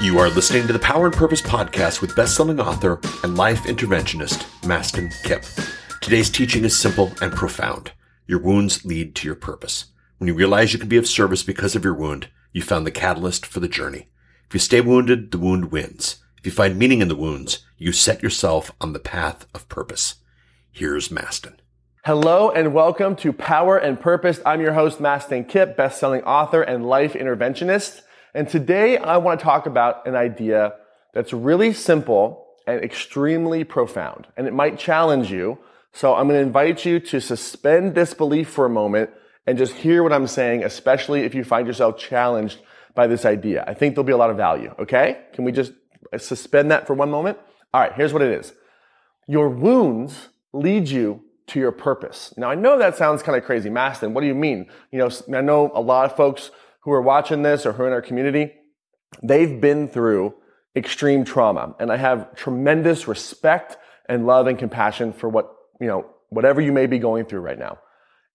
You are listening to the Power and Purpose podcast with best-selling author and life interventionist Mastin Kipp. Today's teaching is simple and profound. Your wounds lead to your purpose. When you realize you can be of service because of your wound, you found the catalyst for the journey. If you stay wounded, the wound wins. If you find meaning in the wounds, you set yourself on the path of purpose. Here's Mastin. Hello and welcome to Power and Purpose. I'm your host, Mastin Kipp, best-selling author and life interventionist. And today I want to talk about an idea that's really simple and extremely profound. And it might challenge you. So I'm going to invite you to suspend disbelief for a moment and just hear what I'm saying, especially if you find yourself challenged by this idea. I think there'll be a lot of value. Okay? Can we just suspend that for one moment? All right, here's what it is. Your wounds lead you to your purpose. Now, I know that sounds kind of crazy. Mastin, what do you mean? You know, I know a lot of folks who are watching this or who are in our community, they've been through extreme trauma. And I have tremendous respect and love and compassion for what, you know, whatever you may be going through right now.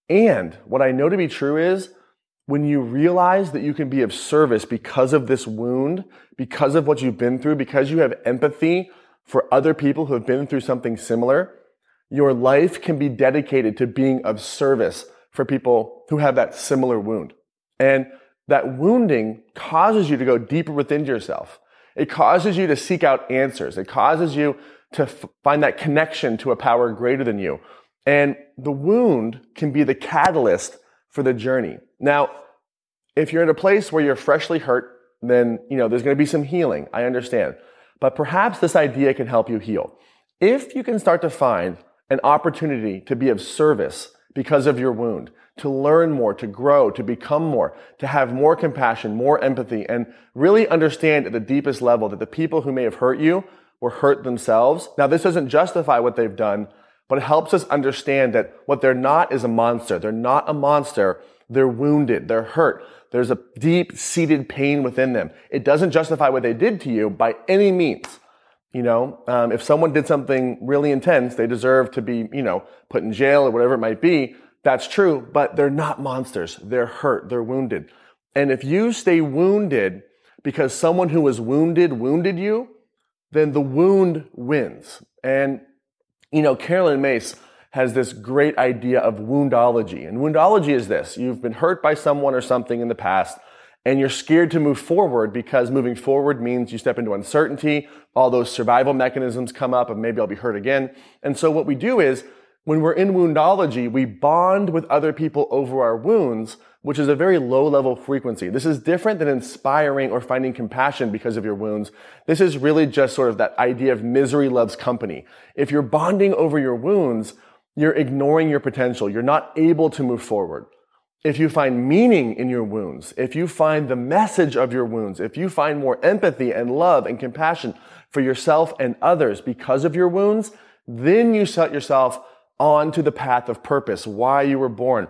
And what I know to be true is when you realize that you can be of service because of this wound, because of what you've been through, because you have empathy for other people who have been through something similar, your life can be dedicated to being of service for people who have that similar wound. And that wounding causes you to go deeper within yourself. It causes you to seek out answers. It causes you to f- find that connection to a power greater than you. And the wound can be the catalyst for the journey. Now, if you're in a place where you're freshly hurt, then, you know, there's going to be some healing. I understand. But perhaps this idea can help you heal. If you can start to find an opportunity to be of service because of your wound, to learn more, to grow, to become more, to have more compassion, more empathy, and really understand at the deepest level that the people who may have hurt you were hurt themselves. Now, this doesn't justify what they've done, but it helps us understand that what they're not is a monster. They're not a monster. They're wounded. They're hurt. There's a deep seated pain within them. It doesn't justify what they did to you by any means. You know, um, if someone did something really intense, they deserve to be, you know, put in jail or whatever it might be. That's true, but they're not monsters. They're hurt. They're wounded. And if you stay wounded because someone who was wounded wounded you, then the wound wins. And, you know, Carolyn Myss has this great idea of woundology. And woundology is this. You've been hurt by someone or something in the past and you're scared to move forward because moving forward means you step into uncertainty. All those survival mechanisms come up and maybe I'll be hurt again. And so what we do is when we're in woundology, we bond with other people over our wounds, which is a very low level frequency. This is different than inspiring or finding compassion because of your wounds. This is really just sort of that idea of misery loves company. If you're bonding over your wounds, you're ignoring your potential. You're not able to move forward if you find meaning in your wounds, if you find the message of your wounds, if you find more empathy and love and compassion for yourself and others because of your wounds, then you set yourself onto the path of purpose, why you were born.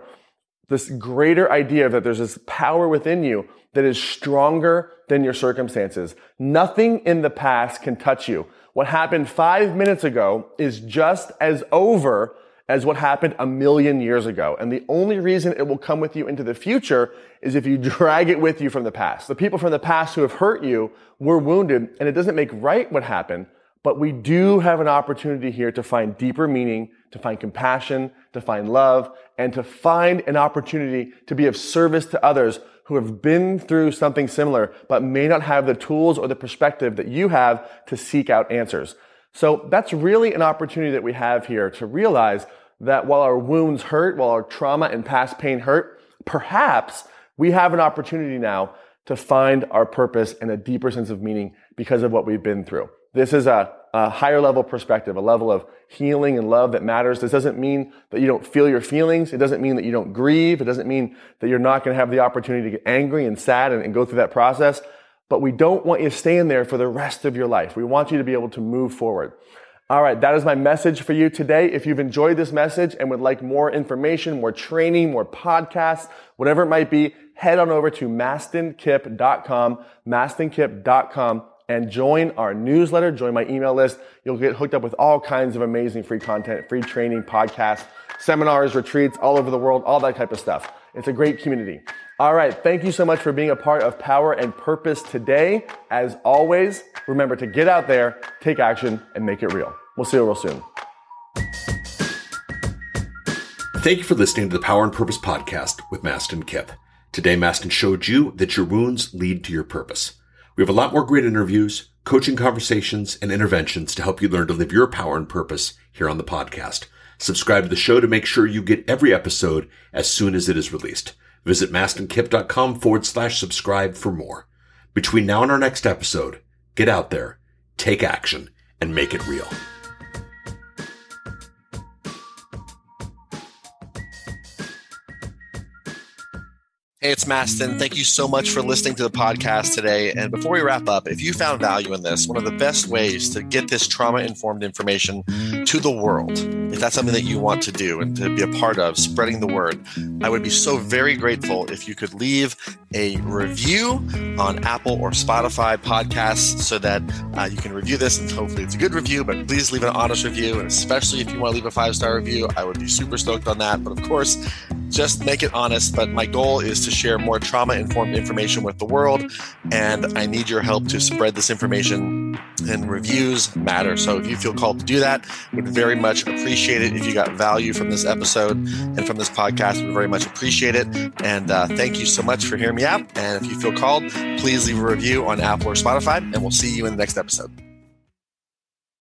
This greater idea that there's this power within you that is stronger than your circumstances. Nothing in the past can touch you. What happened five minutes ago is just as over as what happened a million years ago. And the only reason it will come with you into the future is if you drag it with you from the past. The people from the past who have hurt you were wounded, and it doesn't make right what happened, but we do have an opportunity here to find deeper meaning, to find compassion, to find love, and to find an opportunity to be of service to others who have been through something similar, but may not have the tools or the perspective that you have to seek out answers. So that's really an opportunity that we have here to realize that while our wounds hurt, while our trauma and past pain hurt, perhaps we have an opportunity now to find our purpose and a deeper sense of meaning because of what we've been through. This is a, a, higher level perspective, a level of healing and love that matters. This doesn't mean that you don't feel your feelings. It doesn't mean that you don't grieve. It doesn't mean that you're not going to have the opportunity to get angry and sad and, and go through that process but we don't want you to stay in there for the rest of your life. We want you to be able to move forward. All right, that is my message for you today. If you've enjoyed this message and would like more information, more training, more podcasts, whatever it might be, head on over to mastinkipp.com, mastinkipp.com, and join our newsletter, join my email list. You'll get hooked up with all kinds of amazing free content, free training, podcasts, seminars, retreats all over the world, all that type of stuff. It's a great community. All right. Thank you so much for being a part of Power and Purpose today. As always, remember to get out there, take action, and make it real. We'll see you real soon. Thank you for listening to the Power and Purpose podcast with Mastin Kipp. Today, Mastin showed you that your wounds lead to your purpose. We have a lot more great interviews, coaching conversations, and interventions to help you learn to live your power and purpose here on the podcast. Subscribe to the show to make sure you get every episode as soon as it is released. Visit mastinkipp.com forward slash subscribe for more. Between now and our next episode, get out there, take action, and make it real. Hey, it's Mastin. Thank you so much for listening to the podcast today. And before we wrap up, if you found value in this, one of the best ways to get this trauma informed information to the world, if that's something that you want to do and to be a part of, spreading the word, I would be so very grateful if you could leave a review on Apple or Spotify podcasts so that uh, you can review this and hopefully it's a good review, but please leave an honest review. And especially if you want to leave a five star review, I would be super stoked on that. But of course, just make it honest. But my goal is to share more trauma informed information with the world. And I need your help to spread this information and reviews matter. So if you feel called to do that, would very much appreciate it. If you got value from this episode and from this podcast, would very much appreciate it. And uh, thank you so much for hearing me out. And if you feel called, please leave a review on Apple or Spotify, and we'll see you in the next episode.